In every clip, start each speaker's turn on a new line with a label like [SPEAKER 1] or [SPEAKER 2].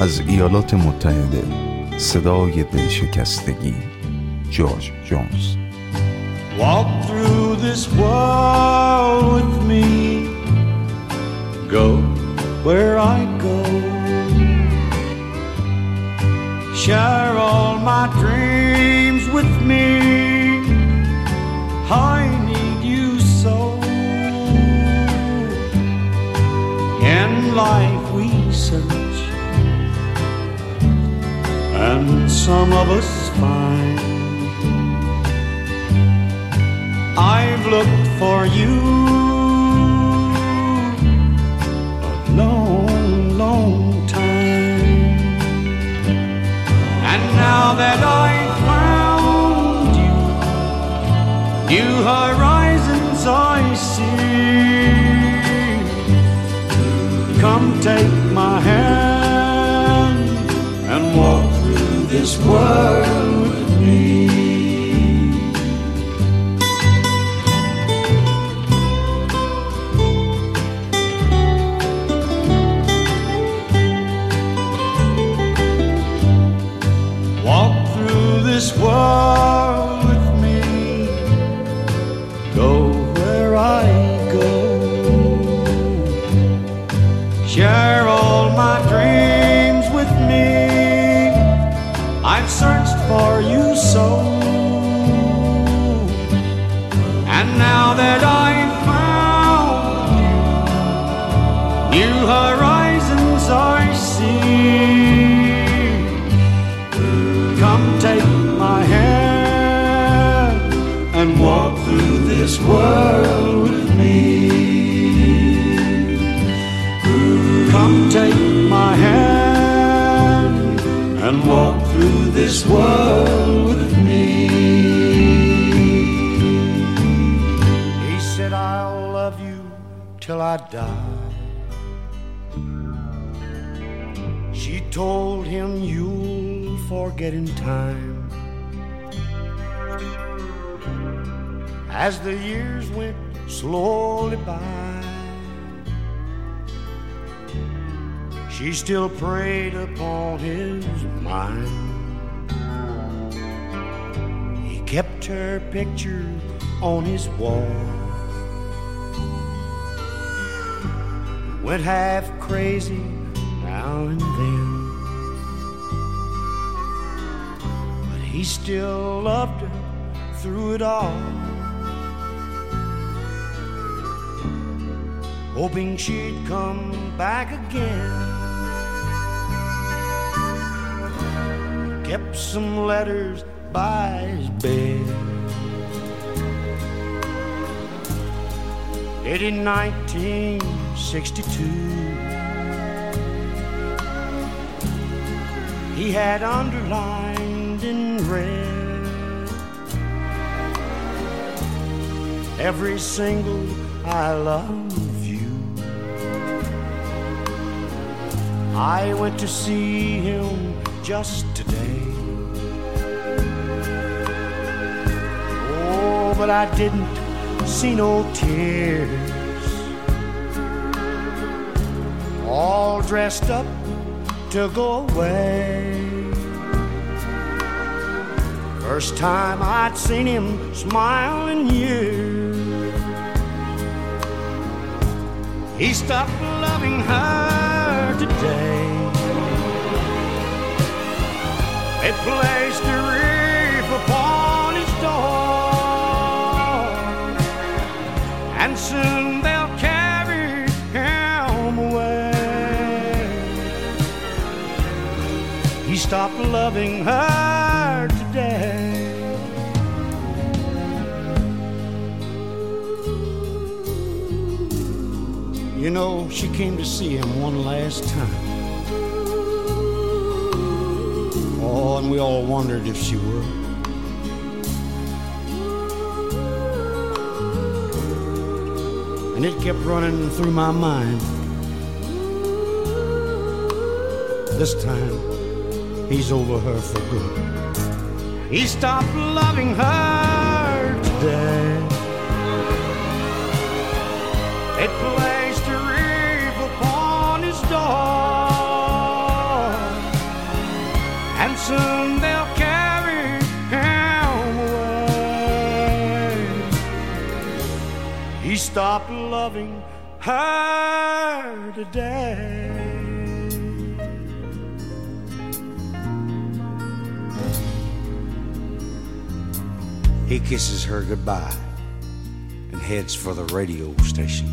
[SPEAKER 1] از ایالات متحده صدای دلشکستگی جورج جونز
[SPEAKER 2] Walk through this world with me Go where I go Share all my dreams with me I need you so In life we search and some of us find. I've looked for you a long, long time, and now that I found you, new horizons I see. Come take my hand this world till I die. She told him, You'll forget in time. As the years went slowly by, she still preyed upon his mind. He kept her picture on his wall. Went half crazy now and then. But he still loved her through it all. Hoping she'd come back again. kept some letters by his bed. It in 1962. He had underlined in red every single I love you. I went to see him just today. Oh, but I didn't see no tears. All dressed up to go away. First time I'd seen him smile in years. He stopped loving her today. They placed a soon they'll carry him away. He stopped loving her today. You know, she came to see him one last time. Oh, and we all wondered if she would. It kept running through my mind. This time, he's over her for good. He stopped loving her today. It stopped loving her today. He kisses her goodbye and heads for the radio station.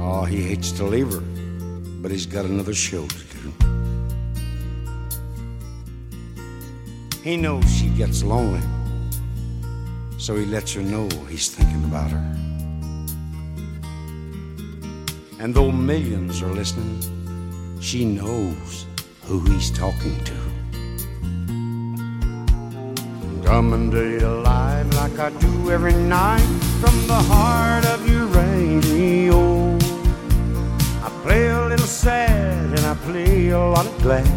[SPEAKER 2] Oh, he hates to leave her, but he's got another show to do. He knows she gets lonely, so he lets her know he's thinking about her. And though millions are listening, she knows who he's talking to. Coming to you live like I do every night from the heart of your radio. I play a little sad and I play a lot of glad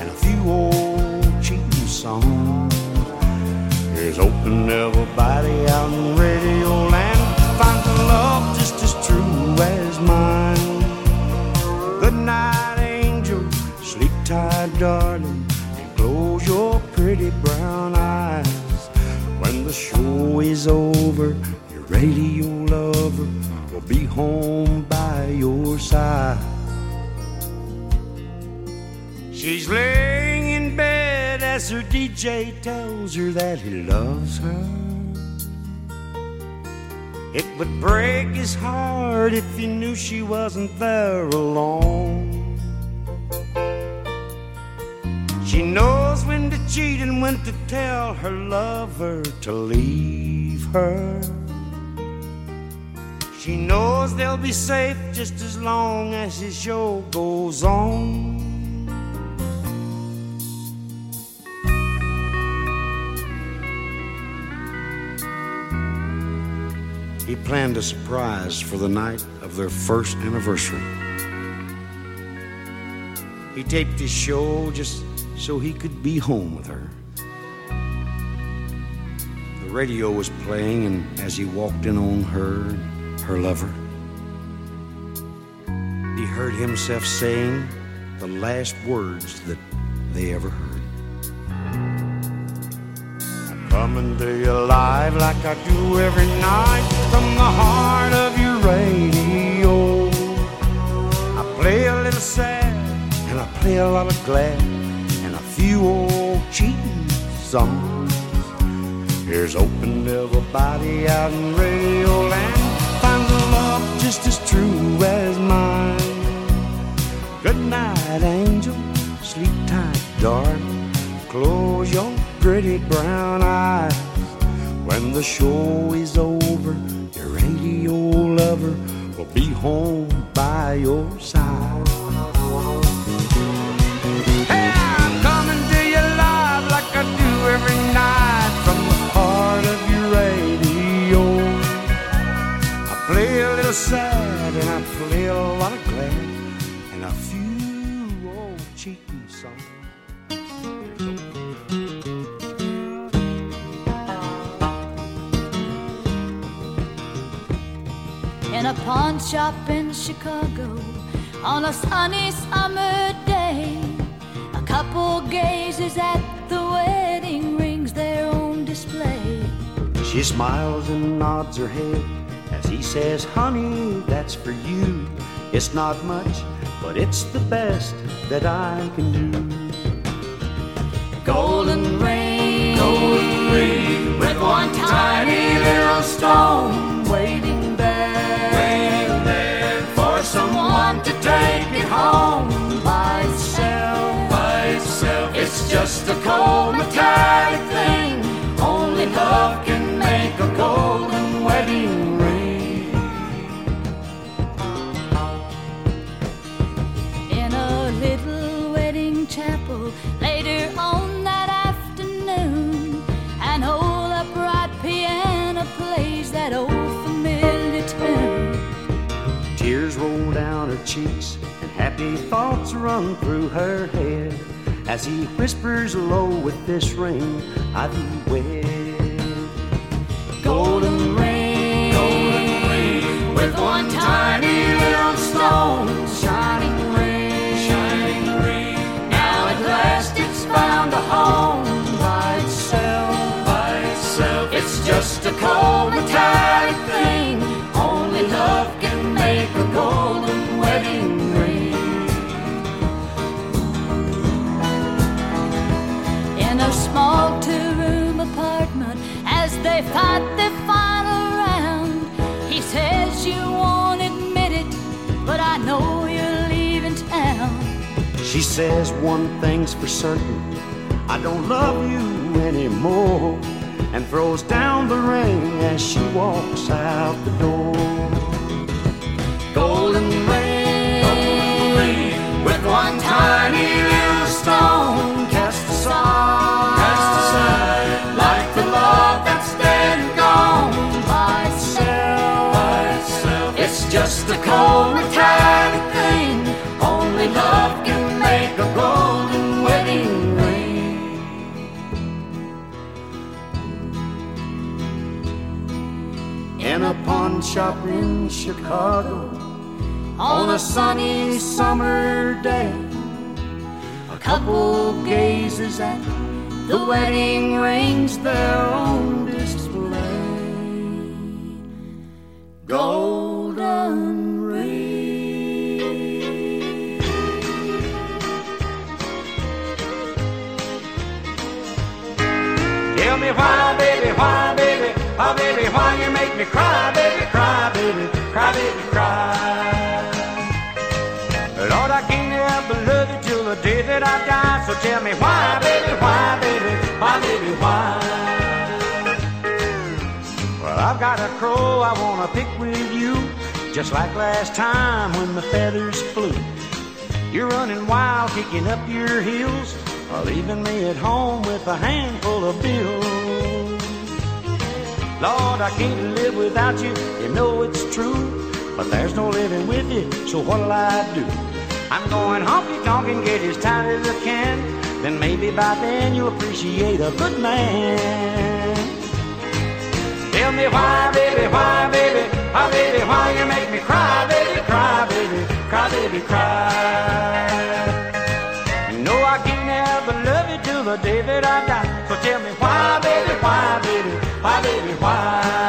[SPEAKER 2] and a few old Here's hoping everybody out in radio land finds a love just as true as mine. Good night, angel. Sleep tight, darling, and close your pretty brown eyes. When the show is over, your radio lover will be home by your side. She's in as her DJ tells her that he loves her. It would break his heart if he knew she wasn't there alone. She knows when to cheat and when to tell her lover to leave her. She knows they'll be safe just as long as his show goes on. Planned a surprise for the night of their first anniversary. He taped his show just so he could be home with her. The radio was playing, and as he walked in on her, her lover, he heard himself saying the last words that they ever heard. Coming to you live like I do every night from the heart of your radio. I play a little sad and I play a lot of glad and a few old cheating songs. Here's hoping everybody out in radio land finds a love just as true as mine. Good night, angel. Sleep tight, darling. Close your pretty brown eyes. When the show is over, your radio lover will be home by your side. Hey, I'm coming to like I do every night from the heart of your radio. I play a little sad and I play a lot of glad a
[SPEAKER 3] pawn shop in Chicago on a sunny summer day. A couple gazes at the wedding rings they're on display.
[SPEAKER 2] She smiles and nods her head as he says, Honey, that's for you. It's not much, but it's the best that I can do.
[SPEAKER 3] Golden ring,
[SPEAKER 2] Golden happy thoughts run through her head as he whispers low with this ring I thee wed. Golden ring, golden ring, with one tiny little stone,
[SPEAKER 3] says
[SPEAKER 2] one thing's for certain. I don't love you anymore. And throws down the ring as she walks out the door. Golden ring, golden ring With one tiny little stone. Cast aside, cast aside Like the love gone. It's just a cold metallic a pawn shop in Chicago On a sunny summer day. A couple gazes at the wedding rings there on display. Golden Tell me why, baby, why, why, baby, why you make me cry, baby, cry, baby, cry, baby, cry. Lord, I can't help but love you till the day that I die. So tell me why, baby, why, baby, why, baby, why? Well, I've got a crow I wanna pick with you, just like last time when the feathers flew. You're running wild, kicking up your heels, leaving me at home with a handful of bills. Lord, I can't live without you, you know it's true. But there's no living with you, so what'll I do? I'm going honky tonk and get as tight as I can. Then maybe by then you'll appreciate a good man. Tell me why, baby, why, baby, why, baby, why you make me cry, baby, cry, baby, cry, baby, cry. You know I help but love you till the day that I die. So tell me why, why, baby, why?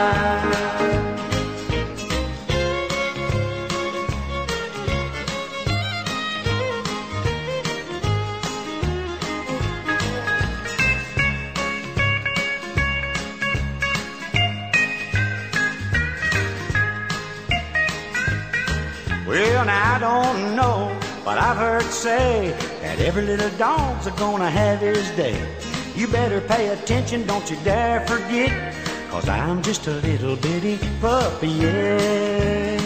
[SPEAKER 2] Well, now I don't know, but I've heard say that every little dog's a gonna have his day. You better pay attention, don't you dare forget, cause I'm just a little bitty puppy, yeah.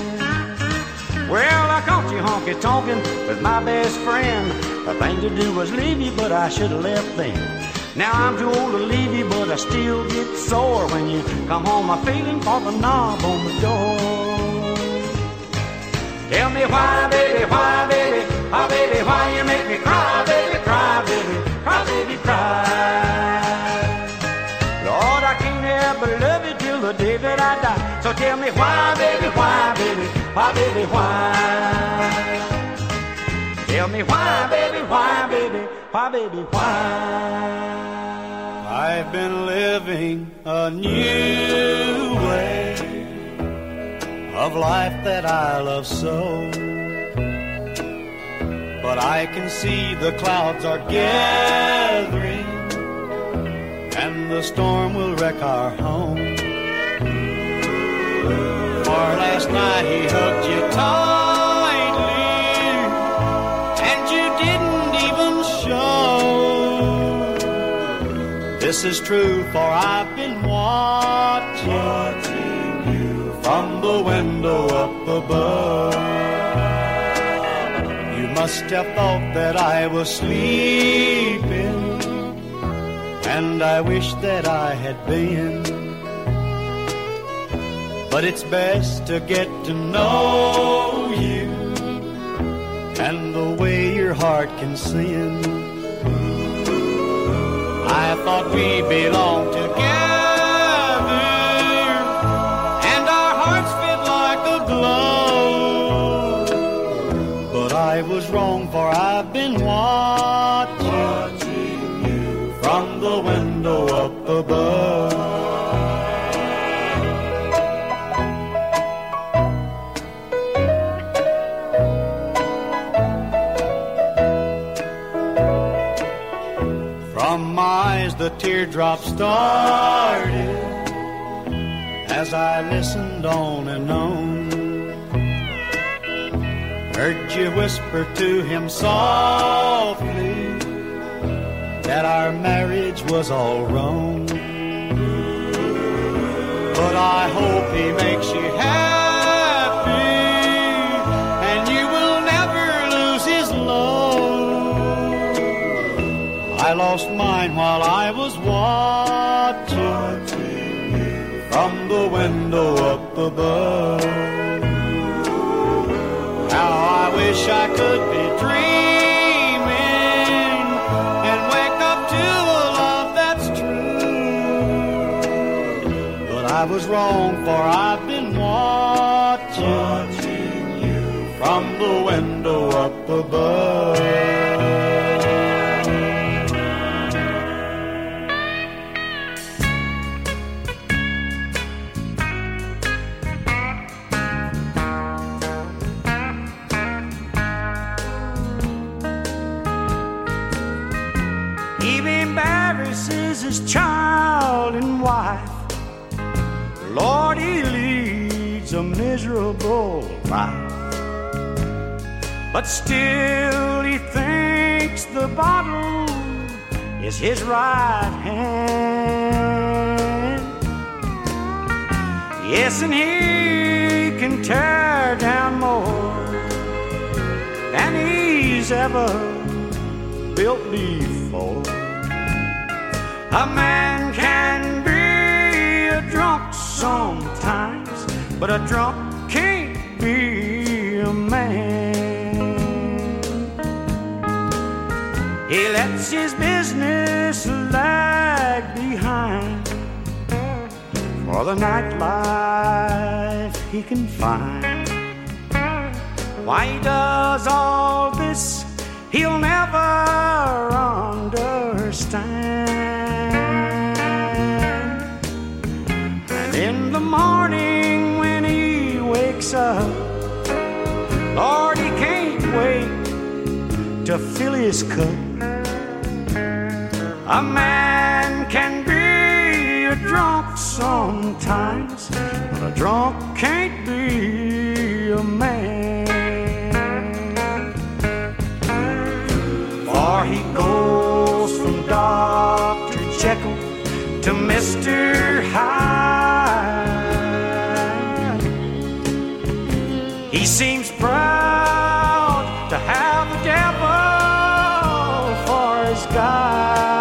[SPEAKER 2] Well, I caught you honky tonkin' with my best friend. The thing to do was leave you, but I should have left then. Now I'm too old to leave you, but I still get sore when you come home. I'm feeling for the knob on the door. Tell me why, baby, why, baby, baby, why? I've been living a new way of life that I love so. But I can see the clouds are gathering, and the storm will wreck our home. For last night he hugged you tightly, This is true, for I've been watching you from the window up above. You must have thought that I was sleeping, and I wish that I had been. But it's best to get to know you and the way your heart can sin. I thought we belonged together, and our hearts fit like a glove. But I was wrong, for I've been watching, you from the window up above. The teardrops started as I listened on and on. Heard you whisper to him softly that our marriage was all wrong. But I hope he makes you happy I lost mine while I was watching from the window up above. Now I wish I could be dreaming and wake up to a love that's true. But I was wrong, for I've been watching you from the window up above. His child and wife. Lord, he leads a miserable life. But still, he thinks the bottle is his right hand. Yes, and he can tear down more than he's ever built before. A man can be a drunk sometimes, but a drunk can't be a man. He lets his business lag behind for the nightlife he can find. Why he does all this, he'll never understand. Wakes up, uh, Lord, he can't wait to fill his cup. A man can be a drunk sometimes, but a drunk can't be a man. For he goes from Dr. Jekyll to Mr. Hyde. Seems proud to have the devil for his guide.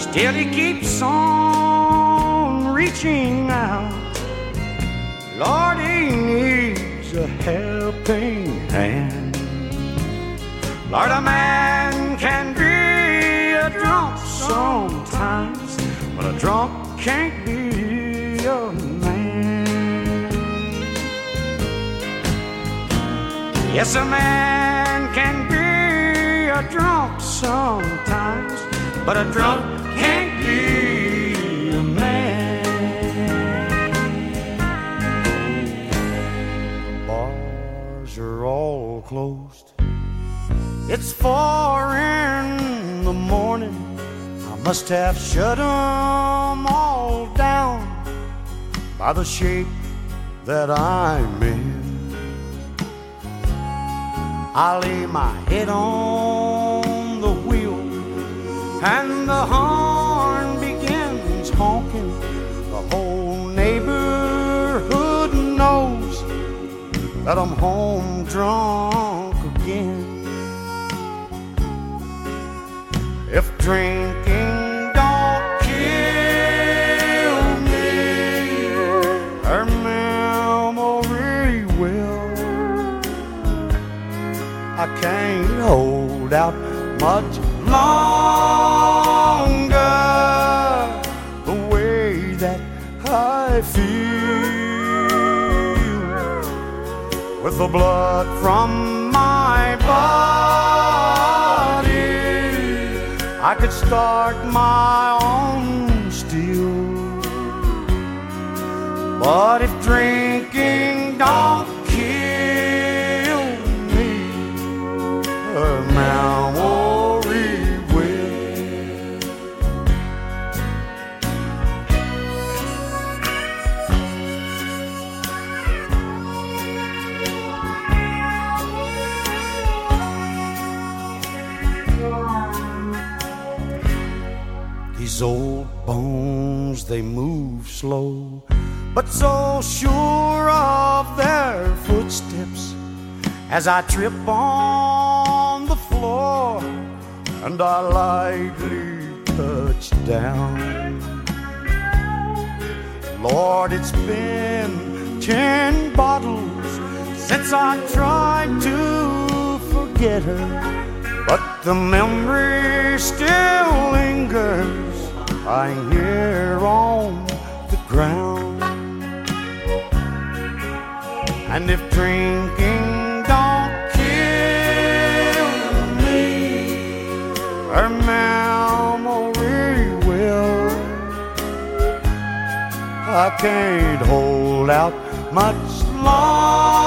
[SPEAKER 2] Still, he keeps on reaching out. Yes, a man can be a drunk sometimes, but a drunk can't be a man. Bars are all closed. It's four in the morning. I must have shut 'em all down by the shape that I'm in. I lay my head on the wheel and the horn begins honking. The whole neighborhood knows that I'm home drunk again. If drinking can't hold out much longer the way that I feel with the blood from my body. I could start my own still, but if drinking don't These old bones, they move slow, but so sure of their footsteps as I trip on the floor and I lightly touch down. Lord, it's been ten bottles since I tried to forget her, but the memory still lingers lying here on the ground. And if drinking don't kill me, her memory will. I can't hold out much longer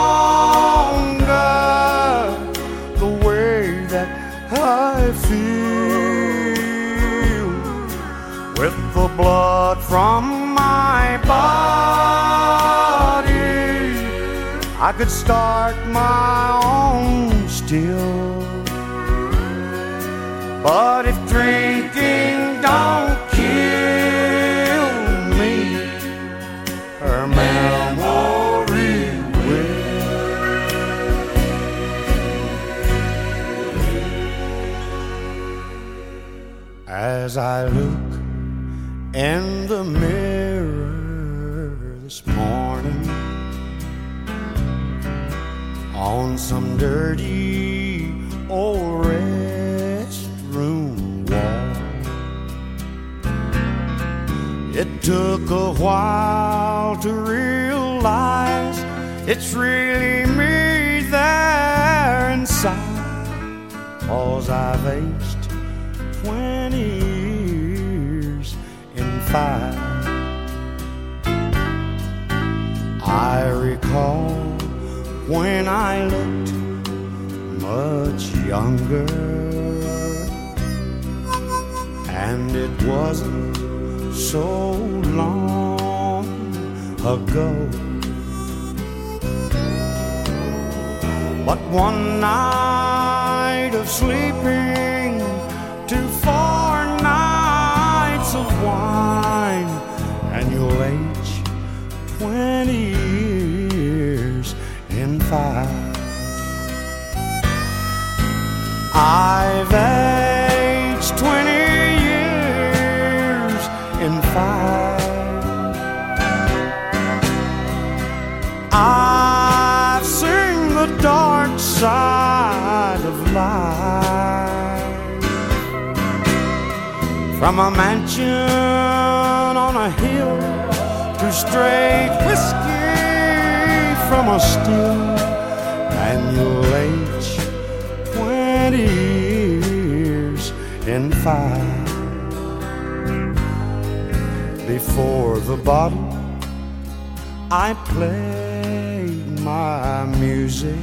[SPEAKER 2] blood from my body. I could start my own still. But if drinking don't kill me, her memory will. As I look in the mirror this morning on some dirty old restroom wall. It took a while to realize it's really me there inside. Cause I've aged in five. I recall when I looked much younger, and it wasn't so long ago. But one night of sleeping too of wine, and you'll age twenty years in five. I've from a mansion on a hill to straight whiskey from a still, and you'll age twenty years in five before the bottle. I played my music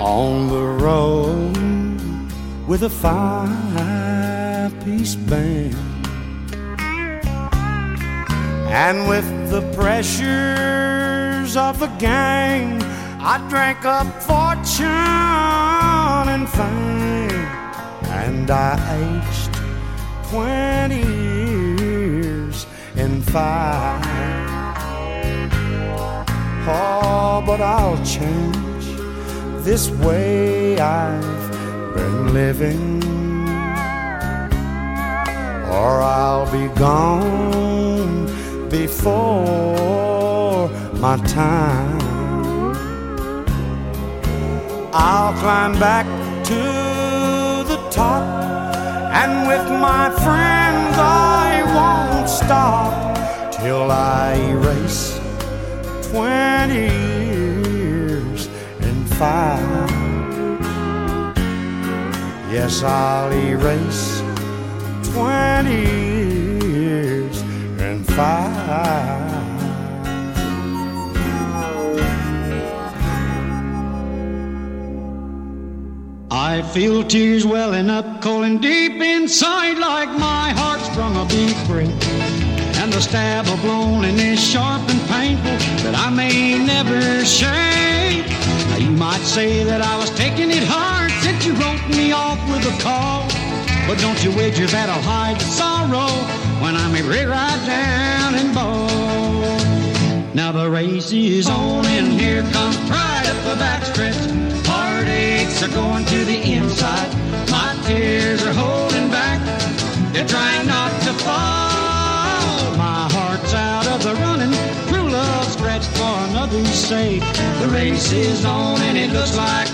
[SPEAKER 2] on the road with a five piece band. And with the pressures of the game, I drank up fortune and fame. And I aged 20 years in five all, oh, but I'll change this way I've been living, or I'll be gone before my time. I'll climb back to the top, and with my friends, I won't stop till I erase 20 years in five. Yes, I'll erase 20 years and five. I feel tears welling up, calling deep inside, like my heart's from a big break. And the stab of loneliness sharp and painful that I may never shake. Might say that I was taking it hard since you wrote me off with a call. But don't you wager that I'll hide the sorrow when I'm a right down and bone. Now the race is on and here comes pride up the backstretch heartaches are going to the inside. My tears are holding back. They're trying not to fall. My heart's out of the running. True love scratched for another's sake. The race is on and it looks like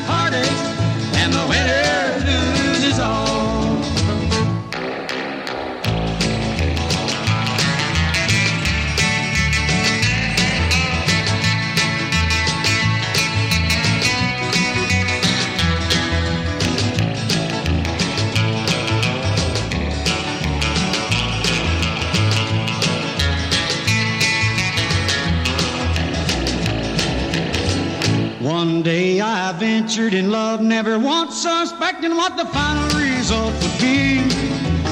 [SPEAKER 2] ventured in love, never once suspecting what the final result would be.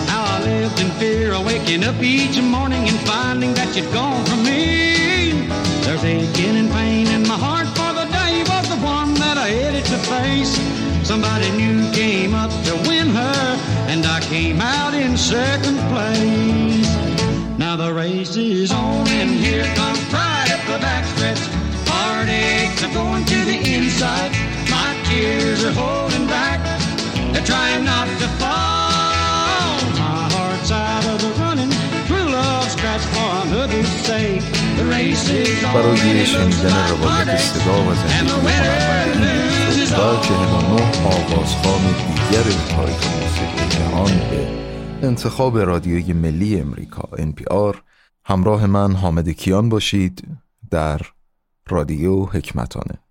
[SPEAKER 2] How I lived in fear of waking up each morning and finding that you'd gone from me. There's aching and pain in my heart for the day was the one that I headed to face. Somebody new came up to win her, and I came out in second place. Now the race is on, and here comes pride at the backstretch heartaches are going to the inside. Tears are holding back. They're trying not to fall. My heart's out of the running. True love scratch for another's sake. The race is on
[SPEAKER 1] برای شنیدن روایت صدا و زندگی هنرمند تا 49 آوازخوان دیگر تاریخ موسیقی جهان به انتخاب رادیوی ملی امریکا NPR همراه من حامد کیان باشید در رادیو حکمتانه